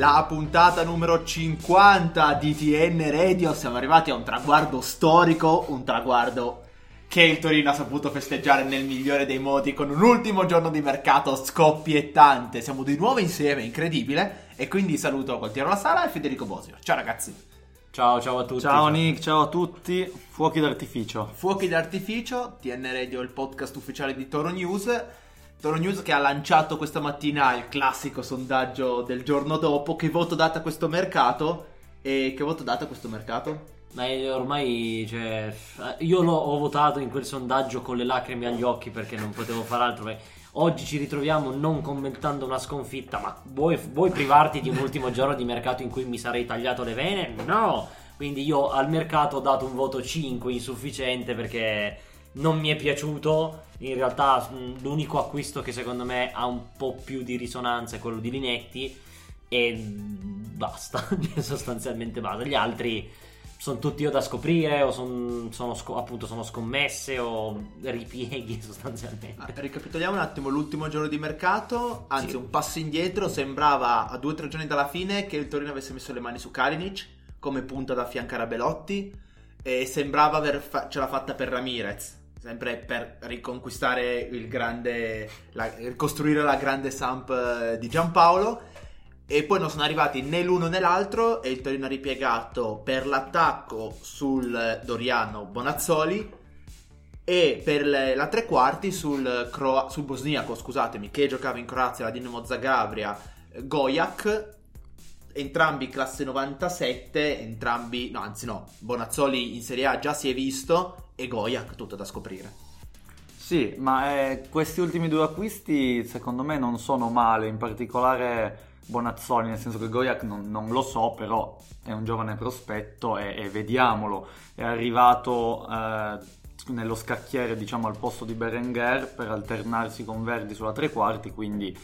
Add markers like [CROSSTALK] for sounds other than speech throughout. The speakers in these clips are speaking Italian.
La puntata numero 50 di TN Radio, siamo arrivati a un traguardo storico, un traguardo che il Torino ha saputo festeggiare nel migliore dei modi con un ultimo giorno di mercato scoppiettante. Siamo di nuovo insieme, incredibile, e quindi saluto Gualtiero La Sala e Federico Bosio. Ciao ragazzi. Ciao, ciao a tutti. Ciao Nick, ciao a tutti. Fuochi d'artificio. Fuochi d'artificio, TN Radio, il podcast ufficiale di Toro News. Toro News che ha lanciato questa mattina il classico sondaggio del giorno dopo. Che voto date a questo mercato? E che voto date a questo mercato? Ma ormai, cioè, io l'ho, ho votato in quel sondaggio con le lacrime agli occhi perché non potevo fare altro. Oggi ci ritroviamo non commentando una sconfitta, ma vuoi, vuoi privarti di un ultimo giorno di mercato in cui mi sarei tagliato le vene? No! Quindi io al mercato ho dato un voto 5 insufficiente perché non mi è piaciuto. In realtà mh, l'unico acquisto che secondo me ha un po' più di risonanza è quello di Linetti e basta, [LAUGHS] sostanzialmente basta. Gli altri sono tutti io da scoprire o son- sono, sco- appunto sono scommesse o ripieghi [LAUGHS] sostanzialmente. Ah, Ricapitoliamo un attimo l'ultimo giorno di mercato, anzi Sì. un passo indietro, sembrava a due o tre giorni dalla fine che il Torino avesse messo le mani su Kalinic come punta da affiancare a Belotti e sembrava aver fa- ce l'ha fatta per Ramirez, sempre per riconquistare il grande, la- ricostruire la grande Samp eh, di Giampaolo. E poi non sono arrivati né l'uno né l'altro e il Torino ha ripiegato per l'attacco sul Doriano Bonazzoli e per le- la tre quarti sul, Croa- sul bosniaco, scusatemi, che giocava in Croazia, la Dinamo Zagabria, Gojak, entrambi classe 97, entrambi, no anzi no, Bonazzoli in Serie A già si è visto e Gojak tutto da scoprire. Sì, ma eh, questi ultimi due acquisti secondo me non sono male, in particolare Bonazzoli, nel senso che Gojak non, non lo so, però è un giovane prospetto e, e vediamolo. È arrivato eh, nello scacchiere, diciamo, al posto di Berenguer per alternarsi con Verdi sulla tre quarti, quindi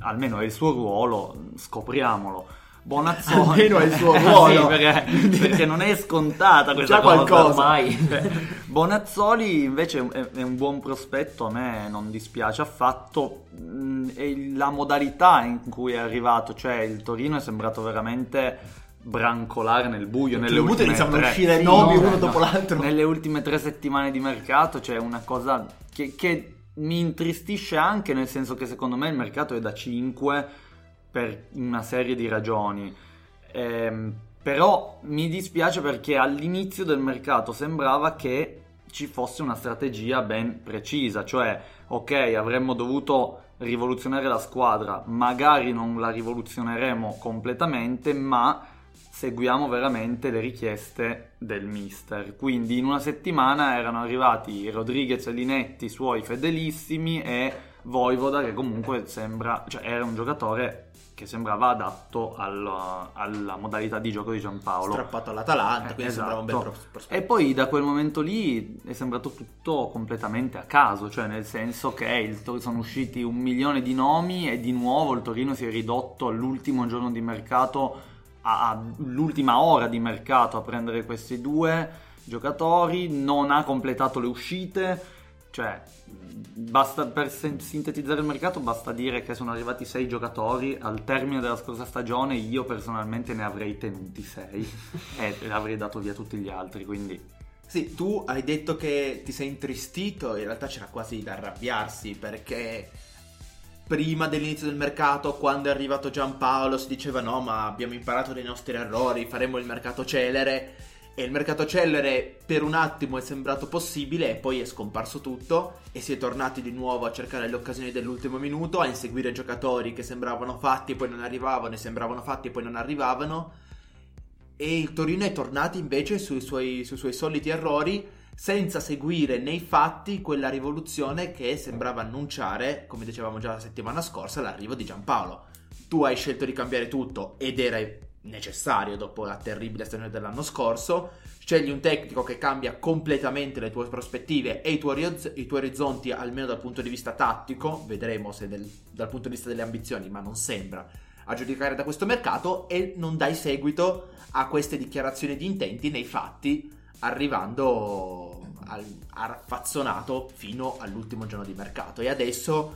almeno è il suo ruolo, scopriamolo. Bonazzoli [LAUGHS] Almeno è il suo [LAUGHS] ruolo. Sì, perché, perché non è scontata questa Già cosa qualcosa. ormai. [LAUGHS] Bonazzoli invece è, un buon prospetto, a me non dispiace affatto. Mm, e la modalità in cui è arrivato, cioè il Torino è sembrato veramente brancolare nel buio. Nelle ultime iniziano a tre- uscire Sì, nomi no, uno no. dopo l'altro. Nelle ultime tre settimane di mercato c'è una cosa che, che mi intristisce anche, nel senso che secondo me il mercato è da 5 per una serie di ragioni. Ehm, però mi dispiace perché all'inizio del mercato sembrava che ci fosse una strategia ben precisa, cioè ok avremmo dovuto rivoluzionare la squadra, magari non la rivoluzioneremo completamente, ma seguiamo veramente le richieste del mister. Quindi in una settimana erano arrivati Rodriguez e Linetti, suoi fedelissimi, e Voivoda che comunque sembra, cioè era un giocatore che sembrava adatto alla, alla modalità di gioco di Giampaolo. Strappato all'Atalanta, Eh, quindi sembrava un bel esatto. pros- prospetto. E poi da quel momento lì è sembrato tutto completamente a caso, cioè nel senso che il sono usciti un milione di nomi e di nuovo il Torino si è ridotto all'ultimo giorno di mercato, all'ultima ora di mercato a prendere questi due giocatori, non ha completato le uscite, cioè basta per sintetizzare il mercato basta dire che sono arrivati sei giocatori al termine della scorsa stagione io personalmente ne avrei tenuti sei [LAUGHS] e avrei dato via tutti gli altri quindi. Sì, tu hai detto che ti sei intristito, in realtà c'era quasi da arrabbiarsi perché prima dell'inizio del mercato, quando è arrivato Giampaolo, si diceva no, ma abbiamo imparato dai nostri errori, faremo il mercato celere E il mercato celere per un attimo è sembrato possibile e poi è scomparso tutto e si è tornati di nuovo a cercare le occasioni dell'ultimo minuto, a inseguire giocatori che sembravano fatti e poi non arrivavano e sembravano fatti e poi non arrivavano. E il Torino è tornato invece sui suoi, sui suoi soliti errori senza seguire nei fatti quella rivoluzione che sembrava annunciare, come dicevamo già la settimana scorsa, l'arrivo di Giampaolo. Tu hai scelto di cambiare tutto ed era necessario dopo la terribile stagione dell'anno scorso. Scegli un tecnico che cambia completamente le tue prospettive e i tuoi, i tuoi orizzonti, almeno dal punto di vista tattico. Vedremo se del, dal punto di vista delle ambizioni, ma non sembra a giudicare da questo mercato. E non dai seguito a queste dichiarazioni di intenti nei fatti, arrivando al, raffazzonato fino all'ultimo giorno di mercato. E adesso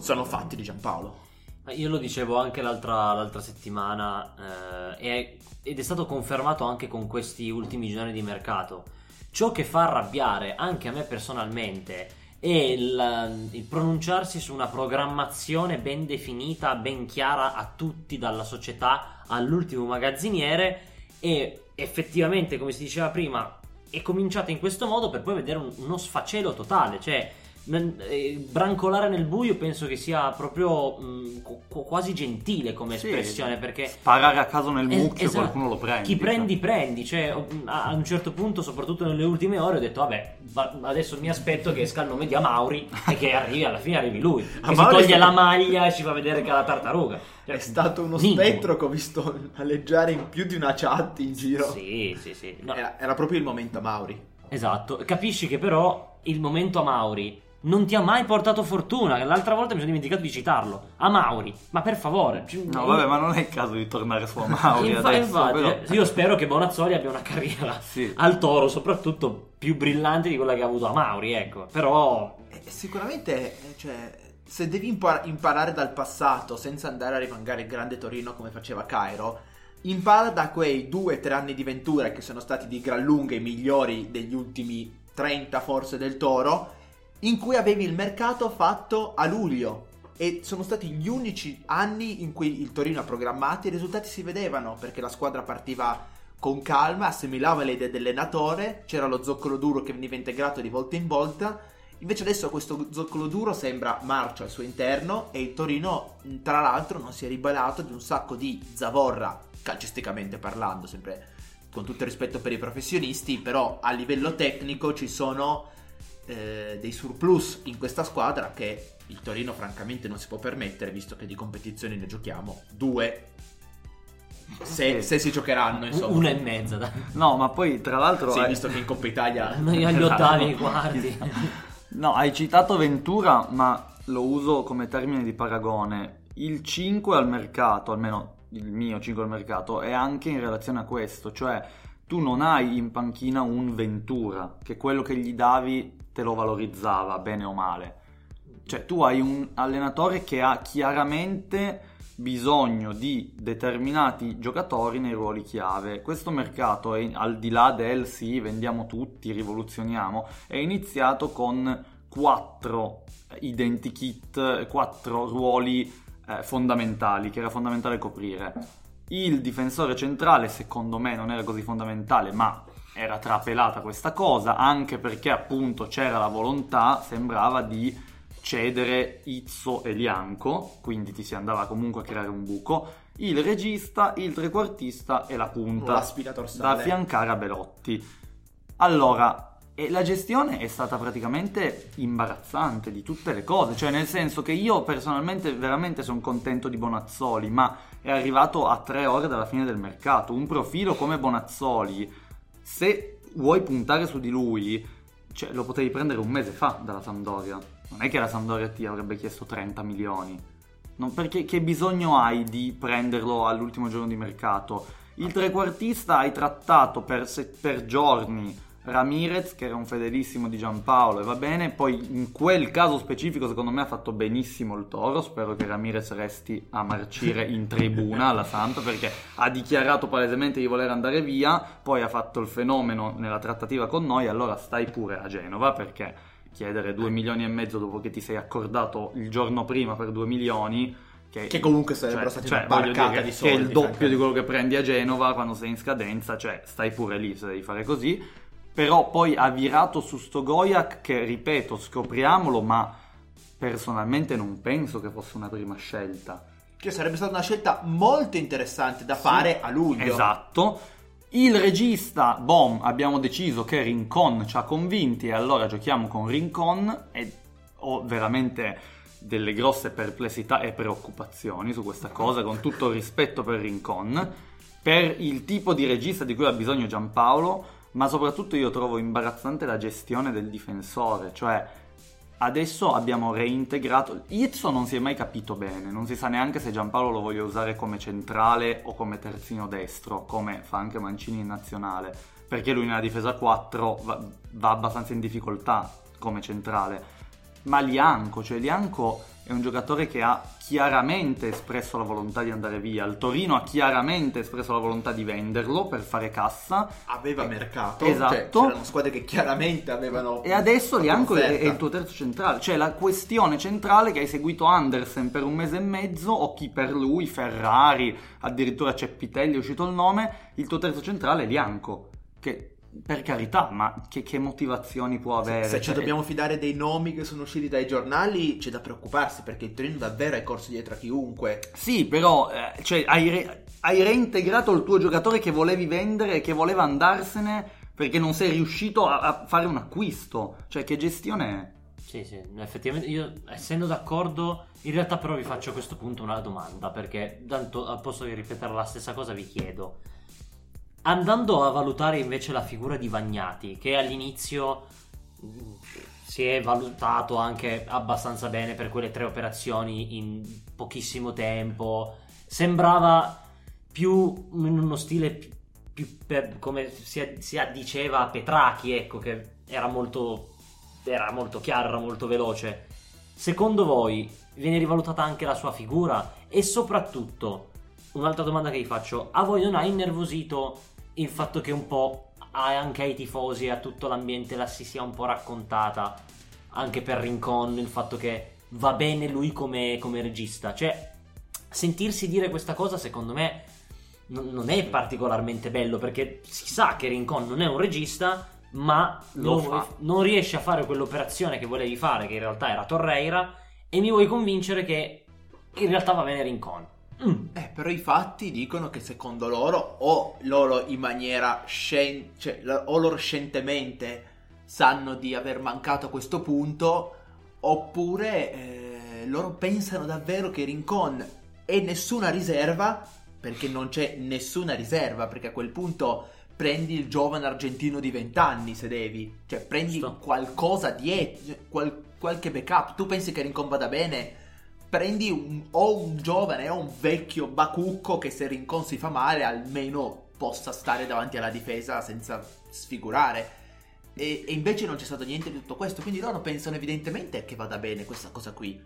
sono fatti di Giampaolo. Io lo dicevo anche l'altra, l'altra settimana eh, ed è stato confermato anche con questi ultimi giorni di mercato. Ciò che fa arrabbiare anche a me personalmente è il, il, pronunciarsi su una programmazione ben definita, ben chiara a tutti, dalla società all'ultimo magazziniere e effettivamente, come si diceva prima, è cominciata in questo modo per poi vedere un, uno sfacelo totale, cioè brancolare nel buio penso che sia proprio mh, quasi gentile come sì, espressione perché sparare a caso nel mucchio esatto. qualcuno lo prende chi prendi cioè. prendi cioè, a un certo punto soprattutto nelle ultime ore ho detto vabbè adesso mi aspetto che esca il nome di Amauri e che arrivi alla fine arrivi lui [LAUGHS] che si toglie la maglia e ci fa vedere che ha la tartaruga cioè, è stato uno Ningo. spettro che ho visto alleggiare in più di una chat in giro sì sì sì no. era, era proprio il momento Amauri esatto capisci che però il momento Amauri non ti ha mai portato fortuna. L'altra volta mi sono dimenticato di citarlo. A Mauri, ma per favore. No, vabbè, ma non è il caso di tornare su a [LAUGHS] Mauri Infa- adesso, infatti, però... Eh, io spero che Bonazzoli abbia una carriera [LAUGHS] sì. al toro, soprattutto più brillante di quella che ha avuto a Mauri, ecco. Però... Eh, sicuramente, eh, cioè, se devi impar- imparare dal passato senza andare a rivangare il grande Torino come faceva Cairo, impara da quei due o tre anni di Ventura che sono stati di gran lunga i migliori degli ultimi 30 forse del Toro in cui avevi il mercato fatto a luglio e sono stati gli unici anni in cui il Torino ha programmato i risultati si vedevano perché la squadra partiva con calma, assimilava le idee dell'allenatore, c'era lo zoccolo duro che veniva integrato di volta in volta. Invece adesso questo zoccolo duro sembra marcio al suo interno e il Torino, tra l'altro, non si è ribelato di un sacco di zavorra, calcisticamente parlando, sempre con tutto il rispetto per i professionisti, però a livello tecnico ci sono eh, dei surplus in questa squadra che il Torino francamente non si può permettere visto che di competizioni ne giochiamo due. Se, se, si giocheranno insomma. una e mezza dai. no ma poi tra l'altro sì, hai... visto che in Coppa Italia [LAUGHS] noi agli ottavi ai quarti. [LAUGHS] No hai citato Ventura ma lo uso come termine di paragone. Il 5 al mercato almeno il mio 5 al mercato è anche in relazione a questo cioè tu non hai in panchina un Ventura che quello che gli davi te lo valorizzava bene o male. Cioè tu hai un allenatore che ha chiaramente bisogno di determinati giocatori nei ruoli chiave. Questo mercato, è, al di là del sì, vendiamo tutti, rivoluzioniamo, è iniziato con quattro identikit, quattro ruoli eh, fondamentali che era fondamentale coprire. Il difensore centrale, secondo me, non era così fondamentale, ma era trapelata questa cosa, anche perché appunto c'era la volontà, sembrava di cedere Izzo e Lianco, quindi ti si andava comunque a creare un buco, il regista, il trequartista e la punta da affiancare a Belotti. Allora, e la gestione è stata praticamente imbarazzante di tutte le cose, cioè nel senso che io personalmente veramente sono contento di Bonazzoli, ma è arrivato a tre ore dalla fine del mercato, un profilo come Bonazzoli se vuoi puntare su di lui, cioè, lo potevi prendere un mese fa dalla Sampdoria. Non è che la Sampdoria ti avrebbe chiesto 30 milioni. Non, perché che bisogno hai di prenderlo all'ultimo giorno di mercato? Il trequartista hai trattato per, se, per giorni Ramirez che era un fedelissimo di Giampaolo e va bene, poi in quel caso specifico secondo me ha fatto benissimo il Toro, spero che Ramirez resti a marcire in tribuna alla Samp perché ha dichiarato palesemente di voler andare via, poi ha fatto il fenomeno nella trattativa con noi, allora stai pure a Genova perché chiedere 2 milioni e mezzo dopo che ti sei accordato il giorno prima per 2 milioni Che comunque sarebbero stati una voglio barcata di che- soldi, Che è il doppio di quello che prendi a Genova quando sei in scadenza, cioè stai pure lì se devi fare così. Però poi ha virato su sto Goyak che, ripeto, scopriamolo, ma personalmente non penso che fosse una prima scelta. Che sarebbe stata una scelta molto interessante da fare a luglio. Esatto. Il regista, bom, abbiamo deciso che Rincon ci ha convinti e allora giochiamo con Rincon e ho veramente delle grosse perplessità e preoccupazioni su questa cosa, con tutto il rispetto per Rincon, per il tipo di regista di cui ha bisogno Giampaolo, ma soprattutto io trovo imbarazzante la gestione del difensore, cioè adesso abbiamo reintegrato. Izzo non si è mai capito bene, non si sa neanche se Giampaolo lo voglia usare come centrale o come terzino destro, come fa anche Mancini in nazionale, perché lui nella difesa 4 va, va abbastanza in difficoltà come centrale. Ma Lianco, cioè Lianco è un giocatore che ha chiaramente espresso la volontà di andare via. Il Torino ha chiaramente espresso la volontà di venderlo per fare cassa. Aveva mercato. Esatto. Cioè, c'erano squadre che chiaramente avevano. E adesso Lianco è, è il tuo terzo centrale, cioè la questione centrale che hai seguito Andersen per un mese e mezzo o chi per lui, Ferrari, addirittura Ceppitelli è uscito il nome, il tuo terzo centrale è Lianco, che per carità, ma che, che motivazioni può avere? Se ci Cioè, dobbiamo fidare dei nomi che sono usciti dai giornali, c'è da preoccuparsi perché il Torino davvero è corso dietro a chiunque. Sì, però eh, cioè, hai, re- hai reintegrato il tuo giocatore che volevi vendere e che voleva andarsene perché non sei riuscito a, a fare un acquisto. Cioè, che gestione è? Sì, sì, effettivamente io essendo d'accordo, in realtà però vi faccio a questo punto una domanda, perché tanto al posto di ripetere la stessa cosa vi chiedo. Andando a valutare invece la figura di Vagnati, che all'inizio mh, si è valutato anche abbastanza bene per quelle tre operazioni in pochissimo tempo, sembrava più in uno stile più, più per- come si, si addiceva a Petrachi, ecco, che era molto era molto chiaro, era molto veloce. Secondo voi viene rivalutata anche la sua figura? E soprattutto, un'altra domanda che vi faccio, a voi non ha innervosito il fatto che un po' anche ai tifosi e a tutto l'ambiente la si sia un po' raccontata, anche per Rincon, il fatto che va bene lui come, come regista? Cioè, sentirsi dire questa cosa secondo me non, non è particolarmente bello perché si sa che Rincon non è un regista ma Lo non, non riesce a fare quell'operazione che volevi fare che in realtà era Torreira e mi vuoi convincere che in realtà va bene Rincon Mm. Eh, però i fatti dicono che secondo loro, o loro in maniera scien- cioè, o loro scientemente sanno di aver mancato a questo punto, oppure eh, loro pensano davvero che Rincon è nessuna riserva, perché non c'è nessuna riserva, perché a quel punto prendi il giovane argentino di 20 anni se devi, cioè prendi Giusto. qualcosa dietro, qual- qualche backup, tu pensi che Rincon vada bene? Prendi un, o un giovane o un vecchio bacucco che se Rincon si fa male almeno possa stare davanti alla difesa senza sfigurare. E, e invece non c'è stato niente di tutto questo, quindi loro pensano evidentemente che vada bene questa cosa qui.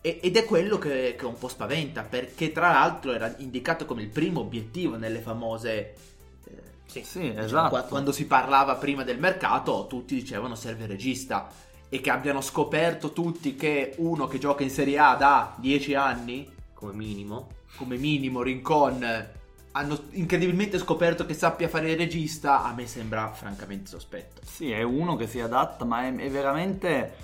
E- ed è quello che, che un po' spaventa, perché tra l'altro era indicato come il primo obiettivo nelle famose... eh, Sì. Sì, diciamo, esatto. qua- quando si parlava prima del mercato, tutti dicevano serve il regista. E che abbiano scoperto tutti che uno che gioca in Serie A da 10 anni, come minimo come minimo Rincon, hanno incredibilmente scoperto che sappia fare il regista, a me sembra francamente sospetto. Sì, è uno che si adatta, ma è, è veramente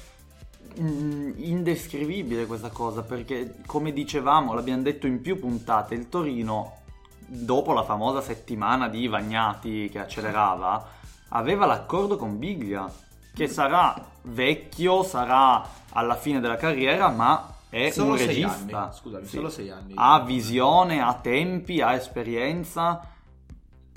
mm, indescrivibile questa cosa, perché come dicevamo, l'abbiamo detto in più puntate, il Torino, dopo la famosa settimana di Vagnati che accelerava, aveva l'accordo con Biglia, che sarà vecchio, sarà alla fine della carriera, ma è Solo un regista. anni, scusami, solo sei anni. Ha visione, ha tempi, ha esperienza.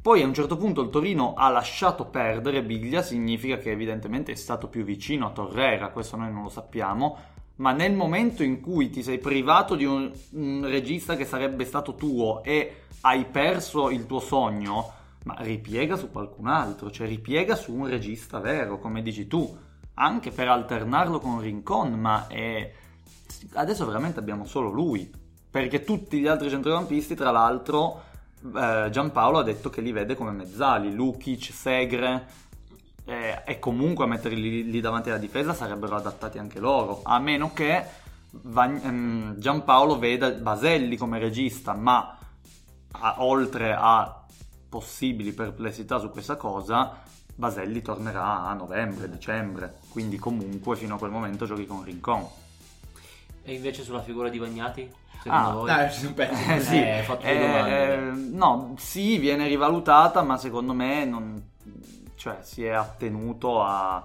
Poi a un certo punto il Torino ha lasciato perdere Biglia, significa che evidentemente è stato più vicino a Torreira, questo noi non lo sappiamo, ma nel momento in cui ti sei privato di un, un regista che sarebbe stato tuo e hai perso il tuo sogno, ma ripiega su qualcun altro, cioè ripiega su un regista vero, come dici tu, anche per alternarlo con Rincon, ma è... adesso veramente abbiamo solo lui, perché tutti gli altri centrocampisti, tra l'altro, eh, Giampaolo ha detto che li vede come mezzali, Lukic, Segre, eh, e comunque a metterli lì, davanti alla difesa sarebbero adattati anche loro, a meno che Vag- ehm, Giampaolo veda Baselli come regista, ma a- oltre a possibili perplessità su questa cosa, Baselli tornerà a novembre, dicembre, quindi comunque fino a quel momento giochi con Rincon. E invece sulla figura di Bagnati? Secondo Ah, voi? Dai, ci sono pezzi. Eh, sì, Eh, eh, domande. no, sì, viene rivalutata, ma secondo me non, cioè, si è attenuto a...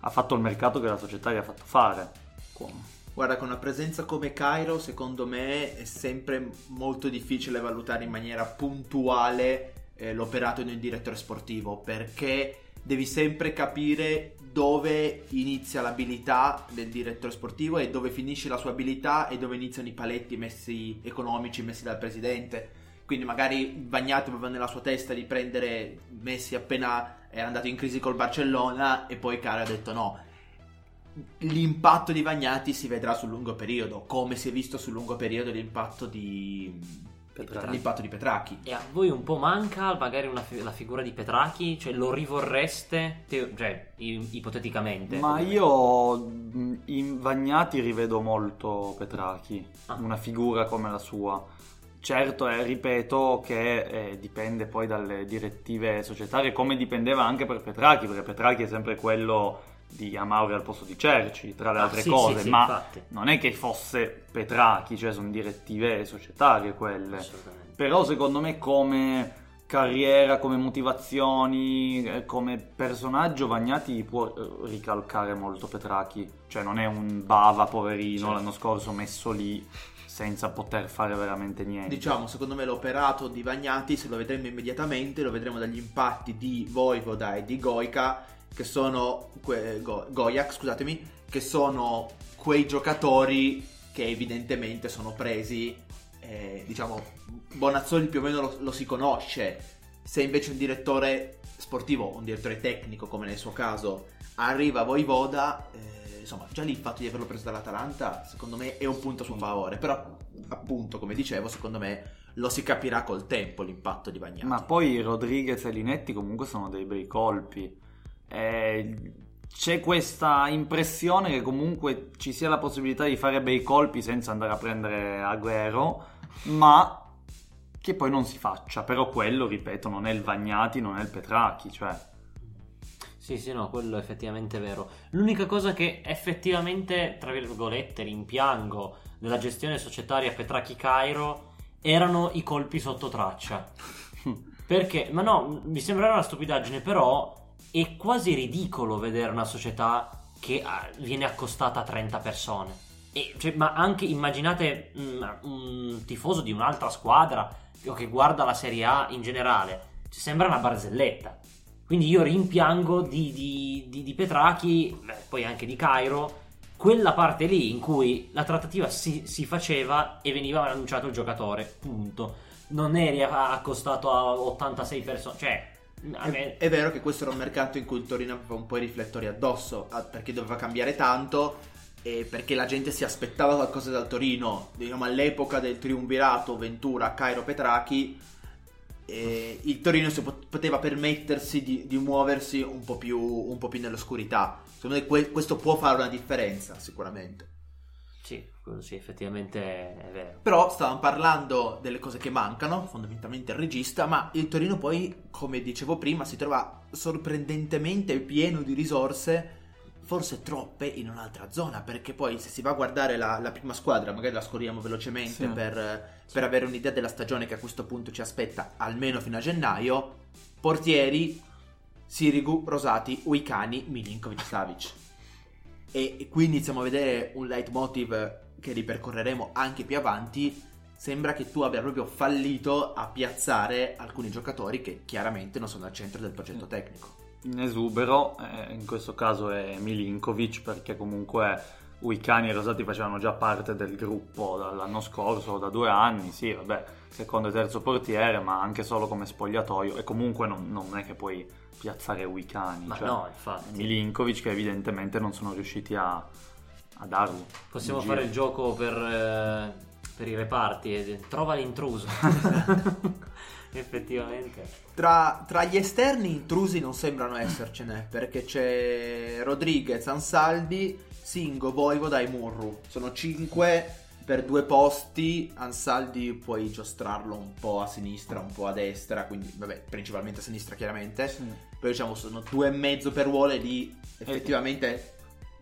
ha fatto il mercato che la società gli ha fatto fare. Guarda, con una presenza come Cairo, secondo me è sempre molto difficile valutare in maniera puntuale eh, l'operato di un direttore sportivo perché devi sempre capire dove inizia l'abilità del direttore sportivo e dove finisce la sua abilità e dove iniziano i paletti messi economici messi dal presidente. Quindi magari Bagnati aveva nella sua testa di prendere Messi appena era andato in crisi col Barcellona e poi Cairo ha detto no, l'impatto di Vagnati si vedrà sul lungo periodo, come si è visto sul lungo periodo l'impatto di Petracchi. l'impatto di Petracchi. E a voi un po' manca magari una fi- la figura di Petrachi? Cioè lo rivorreste? Te- cioè, i- ipoteticamente. Ma io in Vagnati rivedo molto Petrachi, Ah. una figura come la sua. Certo, eh, ripeto che eh, dipende poi dalle direttive societarie, come dipendeva anche per Petrachi, perché Petrachi è sempre quello di Amauri al posto di Cerci, tra le Ah, altre sì, cose, sì, sì, ma infatti. non è che fosse Petrachi, cioè sono direttive societarie quelle. Però secondo me come carriera, come motivazioni, eh, come personaggio Vagnati può eh, ricalcare molto Petrachi. Cioè non è un bava poverino Certo. l'anno scorso messo lì senza poter fare veramente niente. Diciamo, secondo me l'operato di Vagnati, se lo vedremo immediatamente, lo vedremo dagli impatti di Voivoda e di Goica, che sono que- Go- Gojak, scusatemi, che sono quei giocatori che evidentemente sono presi, eh, diciamo, Bonazzoli più o meno lo, lo si conosce. Se invece un direttore sportivo, un direttore tecnico, come nel suo caso, arriva a Voivoda, eh, insomma, già lì il fatto di averlo preso dall'Atalanta, secondo me, è un punto a suo favore. Però, appunto, come dicevo, secondo me lo si capirà col tempo l'impatto di Bagnati. Ma poi Rodriguez e Linetti comunque sono dei bei colpi. Eh, c'è questa impressione che comunque ci sia la possibilità di fare bei colpi senza andare a prendere Agüero, ma che poi non si faccia. Però quello, ripeto, non è il Vagnati, non è il Petracchi, cioè... Sì, sì, no, quello è effettivamente vero. L'unica cosa che effettivamente, tra virgolette, rimpiango della gestione societaria Petracchi Cairo erano i colpi sotto traccia. [LAUGHS] Perché, ma no, mi sembrerà una stupidaggine, però è quasi ridicolo vedere una società che ah, viene accostata a 30 persone. E, cioè, ma anche immaginate mm, un tifoso di un'altra squadra o che guarda la Serie A in generale, ci sembra una barzelletta. Quindi io rimpiango di, di, di, di Petrachi, beh, poi anche di Cairo, quella parte lì in cui la trattativa si, si faceva e veniva annunciato il giocatore, punto. Non eri accostato a 86 persone, cioè... Me, È vero che questo era un mercato in cui il Torino aveva un po' i riflettori addosso, perché doveva cambiare tanto e perché la gente si aspettava qualcosa dal Torino. Diciamo all'epoca del triumvirato Ventura, Cairo, Petrachi, e il Torino poteva permettersi di, di muoversi un po, più, un po' più nell'oscurità. Secondo me que- questo può fare una differenza, sicuramente. Sì, sì, effettivamente è vero. Però stavamo parlando delle cose che mancano, fondamentalmente il regista, ma il Torino poi, come dicevo prima, si trova sorprendentemente pieno di risorse, forse troppe in un'altra zona, perché poi se si va a guardare la, la prima squadra, magari la scorriamo velocemente Sì. per, per avere un'idea della stagione che a questo punto ci aspetta, almeno fino a gennaio, portieri, Sirigu, Rosati, Uicani, Milinkovic, Savic. E e qui iniziamo a vedere un leitmotiv che ripercorreremo anche più avanti. Sembra che tu abbia proprio fallito a piazzare alcuni giocatori che chiaramente non sono al centro del progetto tecnico. in esubero, eh, in questo caso è Milinkovic perché comunque Uicani e Rosati facevano già parte del gruppo dall'anno scorso da due anni, sì vabbè, secondo e terzo portiere ma anche solo come spogliatoio e comunque non, non è che puoi piazzare Uicani, Ma cioè, no, infatti. Milinkovic che evidentemente non sono riusciti a, a darlo. Possiamo fare il gioco per, eh, per i reparti. e- Trova l'intruso. [LAUGHS] [LAUGHS] Effettivamente. Tra, tra gli esterni intrusi non sembrano essercene, perché c'è Rodriguez, Ansaldi, Singo, Voivoda e Murru. Sono 5 per due posti. Ansaldi puoi giostrarlo un po' a sinistra, un po' a destra, quindi vabbè, principalmente a sinistra chiaramente. Sì. Poi diciamo sono due e mezzo per ruolo e lì effettivamente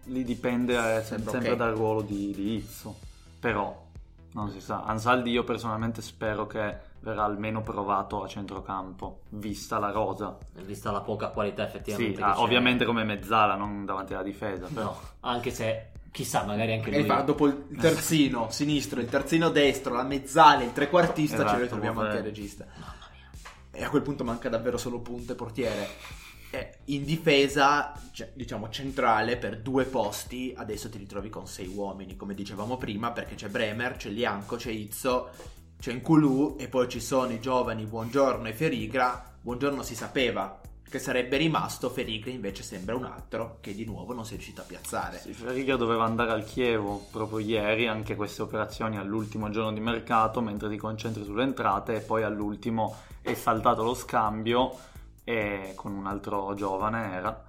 Lì dipende eh, Sembra sempre ok. dal ruolo di, di Izzo. Però, non si sa. Ansaldi io personalmente spero che verrà almeno provato a centrocampo, vista la rosa. Vista la poca qualità Sì, effettivamente. ah, che c'è. ovviamente come mezzala, non davanti alla difesa. Però. No, anche se chissà, magari anche E lui. fa dopo il terzino [LAUGHS] sinistro, il terzino destro, la mezzale, il trequartista, ce Esatto, lo ritroviamo vabbè. anche il regista. E a quel punto manca davvero solo punto e portiere. E in difesa, cioè, diciamo centrale, per due posti, adesso ti ritrovi con sei uomini, come dicevamo prima, perché c'è Bremer, c'è Lianco, c'è Izzo, c'è Nkulu e poi ci sono i giovani Buongiorno e Ferigra. Buongiorno si sapeva che sarebbe rimasto, Ferigra invece sembra un altro che di nuovo non si è riuscito a piazzare. Sì, Ferriga doveva andare al Chievo proprio ieri, anche queste operazioni all'ultimo giorno di mercato, mentre ti concentri sulle entrate e poi all'ultimo è saltato lo scambio e con un altro giovane era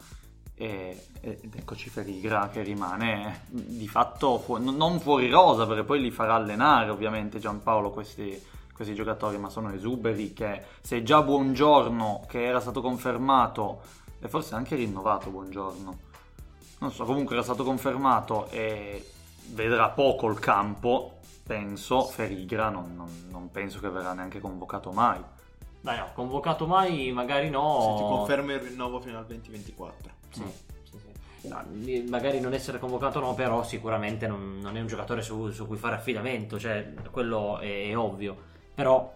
e, ed eccoci Ferrigra che rimane di fatto fu- non fuori rosa perché poi li farà allenare ovviamente Giampaolo questi, questi giocatori ma sono esuberi che se già Buongiorno che era stato confermato e forse anche rinnovato Buongiorno non so, comunque era stato confermato e vedrà poco il campo, penso. Ferigra non, non- non penso che verrà neanche convocato mai. Dai, no, convocato mai, magari no. Se ti conferma il rinnovo fino al 2024. Sì, sì, sì. No, magari non essere convocato no, però sicuramente non, non è un giocatore su, su cui fare affidamento, cioè quello è, è ovvio. Però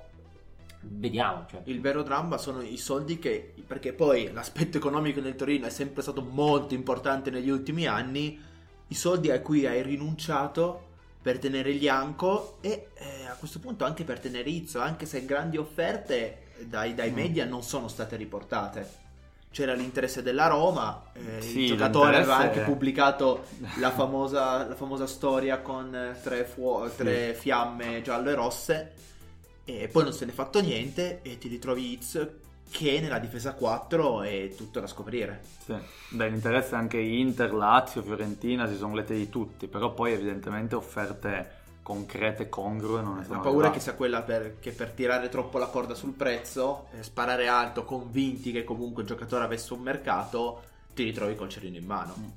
vediamo, cioè. Il vero dramma sono i soldi che, perché poi l'aspetto economico del Torino è sempre stato molto importante negli ultimi anni, i soldi a cui hai rinunciato per tenere Lianco e eh, a questo punto anche per tenere Izzo, anche se grandi offerte dai, dai Mm. media non sono state riportate. C'era l'interesse della Roma, eh, Sì, il giocatore aveva anche pubblicato [LAUGHS] la famosa, la famosa storia con tre, fuo- tre fiamme giallo e rosse e poi non se ne è fatto niente e ti ritrovi Hitz che nella difesa 4 è tutto da scoprire. Sì. Beh, l'interesse anche Inter, Lazio, Fiorentina si sono lette di tutti, però poi evidentemente offerte concrete, congrue non ne sono La paura arrivate. che sia quella per, che per tirare troppo la corda sul prezzo, eh, sparare alto, convinti che comunque il giocatore avesse un mercato, ti ritrovi col cerino in mano. Mm.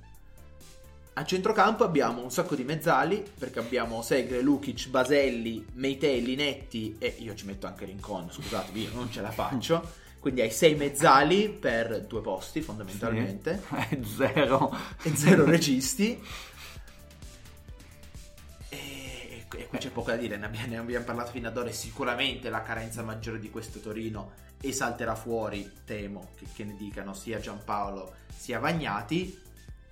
A centrocampo abbiamo un sacco di mezzali, perché abbiamo Segre, Lukic, Baselli, Meitelli, Netti e io ci metto anche Rincon, scusatemi, io non ce la faccio. Quindi hai sei mezzali per due posti fondamentalmente Sì. [LAUGHS] Zero. e zero registi. E, e qui c'è poco da dire, ne abbiamo, ne abbiamo parlato fino ad ora e sicuramente la carenza maggiore di questo Torino esalterà fuori, temo, che, che ne dicano sia Giampaolo sia Vagnati.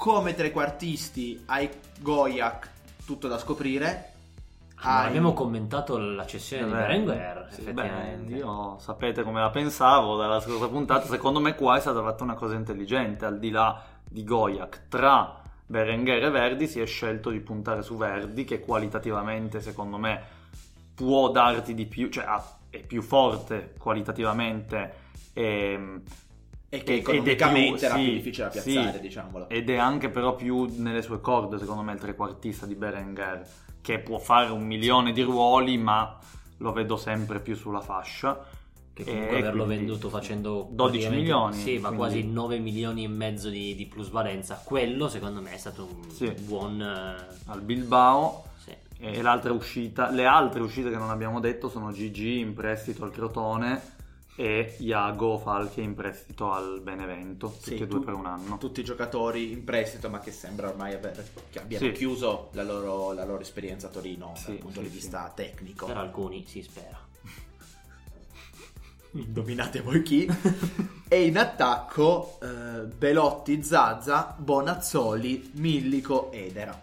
Come trequartisti hai Goyak, tutto da scoprire. Ah, Hai- abbiamo commentato la cessione di Berenguer, sì, effettivamente. beh, io sapete come la pensavo dalla scorsa puntata. Secondo me, qua è stata fatta una cosa intelligente. Al di là di Goyak, tra Berenguer e Verdi, si è scelto di puntare su Verdi, che qualitativamente, secondo me, può darti di più, cioè è più forte qualitativamente. E, e che economicamente più- era sì, più difficile da piazzare, sì. diciamolo. ed è anche però più nelle sue corde, secondo me, il trequartista di Berenguer, che può fare un milione di ruoli, ma lo vedo sempre più sulla fascia. Che comunque E averlo quindi- venduto facendo 12 praticamente- milioni, Sì, ma quindi- quasi 9 milioni e mezzo di, di plusvalenza. Quello secondo me è stato un Sì. buon... eh, al Bilbao sì. e l'altra uscita, le altre uscite che non abbiamo detto sono Gigi in prestito al Crotone e Iago Falchi in prestito al Benevento, tutti Sì, e due tu- per un anno. Tutti giocatori in prestito, ma che sembra ormai aver, che abbiano Sì. chiuso la loro, la loro esperienza a Torino Sì, dal punto sì, di vista tecnico. Per alcuni si spera. [LAUGHS] Indovinate voi chi? e in attacco eh, Belotti, Zazza, Bonazzoli, Millico, Edera.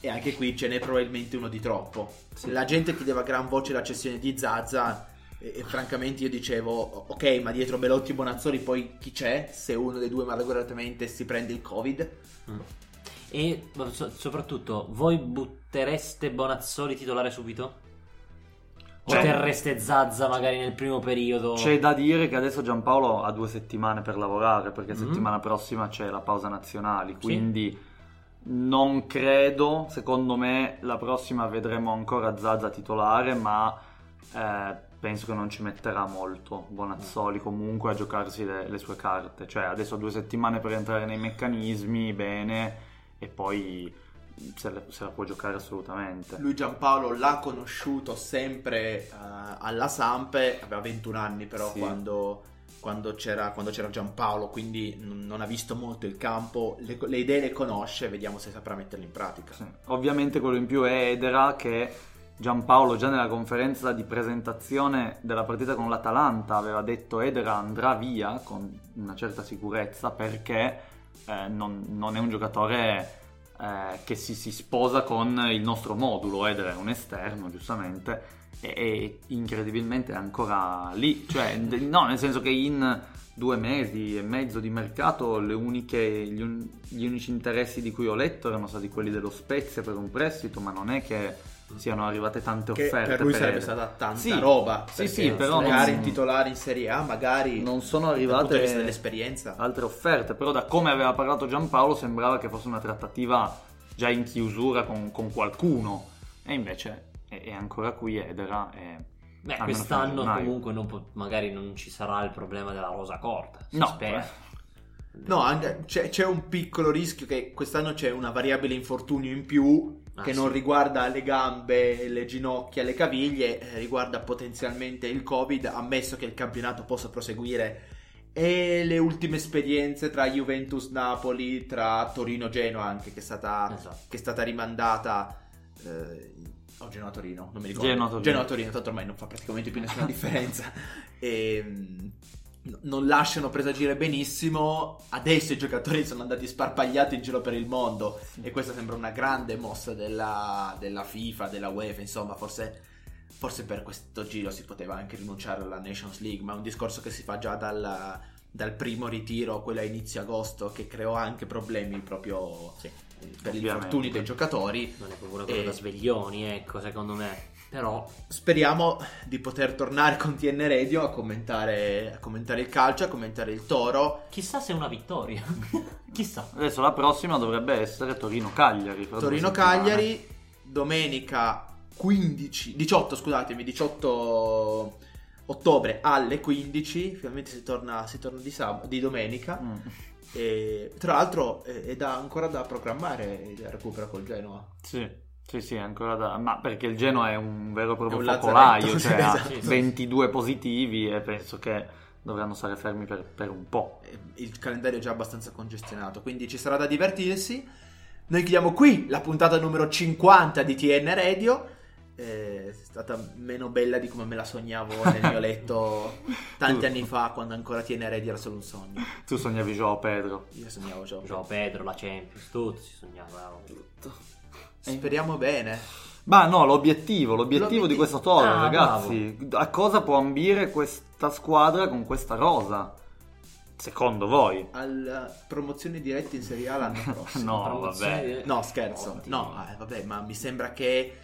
E anche qui ce n'è probabilmente uno di troppo. La gente chiedeva a gran voce la cessione di Zazza e, e francamente io dicevo ok ma dietro Belotti e Bonazzoli poi chi c'è se uno dei due malauguratamente si prende il covid? Mm. E so- soprattutto, voi buttereste Bonazzoli titolare subito? O Cioè- terreste Zazza magari nel primo periodo? C'è da dire che adesso Giampaolo ha due settimane per lavorare perché Mhm. settimana prossima c'è la pausa nazionali, quindi Non credo, secondo me la prossima vedremo ancora Zaza titolare, ma eh, penso che non ci metterà molto Bonazzoli comunque a giocarsi le, le, sue carte. Cioè adesso ha due settimane per entrare nei meccanismi, bene, e poi se, le, se la può giocare assolutamente. Lui Giampaolo l'ha conosciuto sempre uh, alla Sampe, aveva 21 anni però sì. quando quando c'era, quando c'era Giampaolo, quindi non ha visto molto il campo, le, le, idee le conosce, vediamo se saprà metterle in pratica. Sì. Ovviamente quello in più è Edera che Giampaolo già nella conferenza di presentazione della partita con l'Atalanta aveva detto Edera andrà via con una certa sicurezza perché eh, non, non, è un giocatore eh, che si, si sposa con il nostro modulo, Edera è un esterno giustamente e incredibilmente è ancora lì, cioè no, nel senso che in due mesi e mezzo di mercato uniche, gli, un, gli, unici interessi di cui ho letto erano stati quelli dello Spezia per un prestito, ma non è che siano arrivate tante che offerte. Per lui per sarebbe stata tanta sì, roba. Sì, sì, però magari non, in titolare in Serie A, magari non sono arrivate dell'esperienza. altre offerte, però da come aveva parlato Giampaolo sembrava che fosse una trattativa già in chiusura con, con qualcuno e invece è, ancora qui Edera. E Beh, quest'anno comunque non magari non ci sarà il problema della rosa corta. no, spera. No, anche, c'è, c'è, un piccolo rischio che quest'anno c'è una variabile infortunio in più ah, che sì. non riguarda le gambe, le ginocchia, le caviglie, eh, riguarda potenzialmente il Covid, ammesso che il campionato possa proseguire e le ultime esperienze tra Juventus-Napoli, tra Torino-Genoa anche che è stata, esatto. che è stata rimandata eh, o Genoa Torino, non mi ricordo. Genoa Torino. Genoa Torino, tanto ormai non fa praticamente più nessuna [LAUGHS] differenza. E, ehm, non lasciano presagire benissimo. Adesso i giocatori sono andati sparpagliati in giro per il mondo. E questa sembra una grande mossa della, della FIFA, della UEFA. Insomma, forse, forse, per questo giro si poteva anche rinunciare alla Nations League. Ma è un discorso che si fa già dal, dal primo ritiro, quello a inizio agosto, che creò anche problemi proprio. Sì per gli infortuni dei giocatori. Non è proprio una cosa e... da sveglioni, ecco, secondo me. Però speriamo di poter tornare con TN Radio a commentare, a commentare il calcio, a commentare il Toro. Chissà se è una vittoria. [LAUGHS] Chissà. Adesso la prossima dovrebbe essere Torino-Cagliari. Torino-Cagliari, domenica 15, 18, scusatemi, 18 ottobre alle 15. Finalmente si torna, si torna di, sab- di domenica. Mm. E, tra l'altro è, da, ancora da programmare il recupero col Genoa. Sì. Sì, sì, ancora da... Ma perché il Genoa è un vero e proprio focolaio, [LAUGHS] cioè ha esatto. 22 positivi e penso che dovranno stare fermi per, per, un po'. Il calendario è già abbastanza congestionato, quindi ci sarà da divertirsi. Noi chiudiamo qui la puntata numero 50 di TN Radio è stata meno bella di come me la sognavo nel mio letto [LAUGHS] tanti anni fa quando ancora tiene Ready era solo un sogno tu sognavi Joao Pedro io sognavo Joao Pedro, Pedro la Champions tutti si sognavano tutto speriamo bene ma no, l'obiettivo, l'obiettivo, l'obiettivo di questo toro, ah, ragazzi, bravo. a cosa può ambire questa squadra con questa rosa? Secondo voi? Alla promozione diretta in Serie A l'anno [LAUGHS] prossimo. no, vabbè. No, scherzo. Oddio. No, eh, vabbè, ma mi sembra che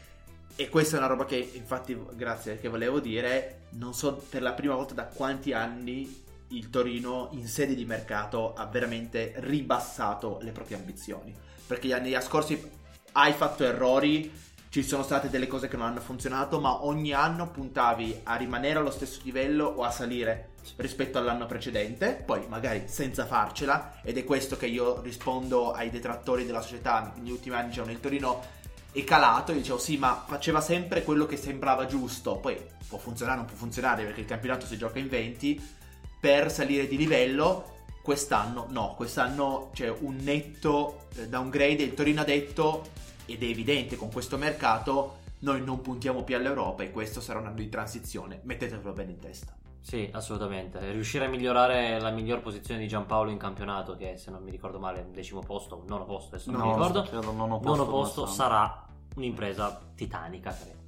e questa è una roba che, infatti, grazie, che volevo dire. Non so per la prima volta da quanti anni il Torino in sede di mercato ha veramente ribassato le proprie ambizioni. Perché gli anni scorsi hai fatto errori, ci sono state delle cose che non hanno funzionato, ma ogni anno puntavi a rimanere allo stesso livello o a salire rispetto all'anno precedente, poi magari senza farcela, ed è questo che io rispondo ai detrattori della società. Negli ultimi anni, cioè nel Torino è calato e dicevo sì ma faceva sempre quello che sembrava giusto. Poi può funzionare o non può funzionare perché il campionato si gioca in 20 per salire di livello quest'anno no quest'anno c'è un netto eh, downgrade il Torino ha detto ed è evidente con questo mercato noi non puntiamo più all'Europa e questo sarà un anno di transizione mettetelo bene in testa sì, assolutamente. Riuscire a migliorare la miglior posizione di Giampaolo in campionato, che se non mi ricordo male è un decimo posto, un nono posto, adesso non no, mi ricordo. Credo nono posto, nono posto sarà un'impresa titanica, credo.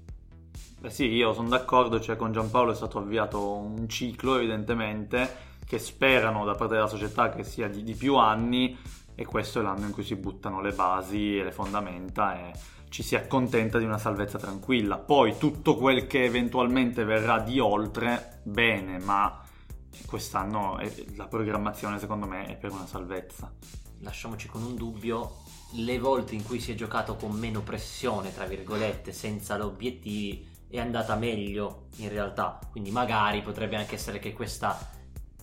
Beh sì, io sono d'accordo, cioè con Giampaolo è stato avviato un ciclo evidentemente che sperano da parte della società che sia di, di più anni e questo è l'anno in cui si buttano le basi e le fondamenta e ci si accontenta di una salvezza tranquilla. Poi tutto quel che eventualmente verrà di oltre, bene, ma quest'anno è, la programmazione secondo me è per una salvezza. Lasciamoci con un dubbio le volte in cui si è giocato con meno pressione, tra virgolette, senza l'obiettivi, è andata meglio in realtà. Quindi magari potrebbe anche essere che questa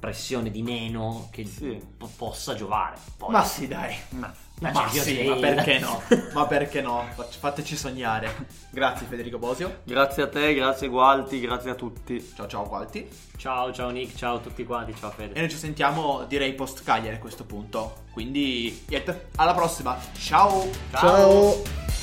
pressione di meno che Sì. po- possa giovare. Poi, Ma sì, dai. Ma- Ma Ma sì, ma perché no? [LAUGHS] Ma perché no? Fateci sognare. Grazie Federico Bosio. Grazie a te, grazie Gualti, grazie a tutti. Ciao ciao Qualti. Ciao, ciao Nick, ciao a tutti quanti, ciao Fede. E noi ci sentiamo direi post Cagliari a questo punto. Quindi niente, alla prossima. Ciao. Ciao. Me,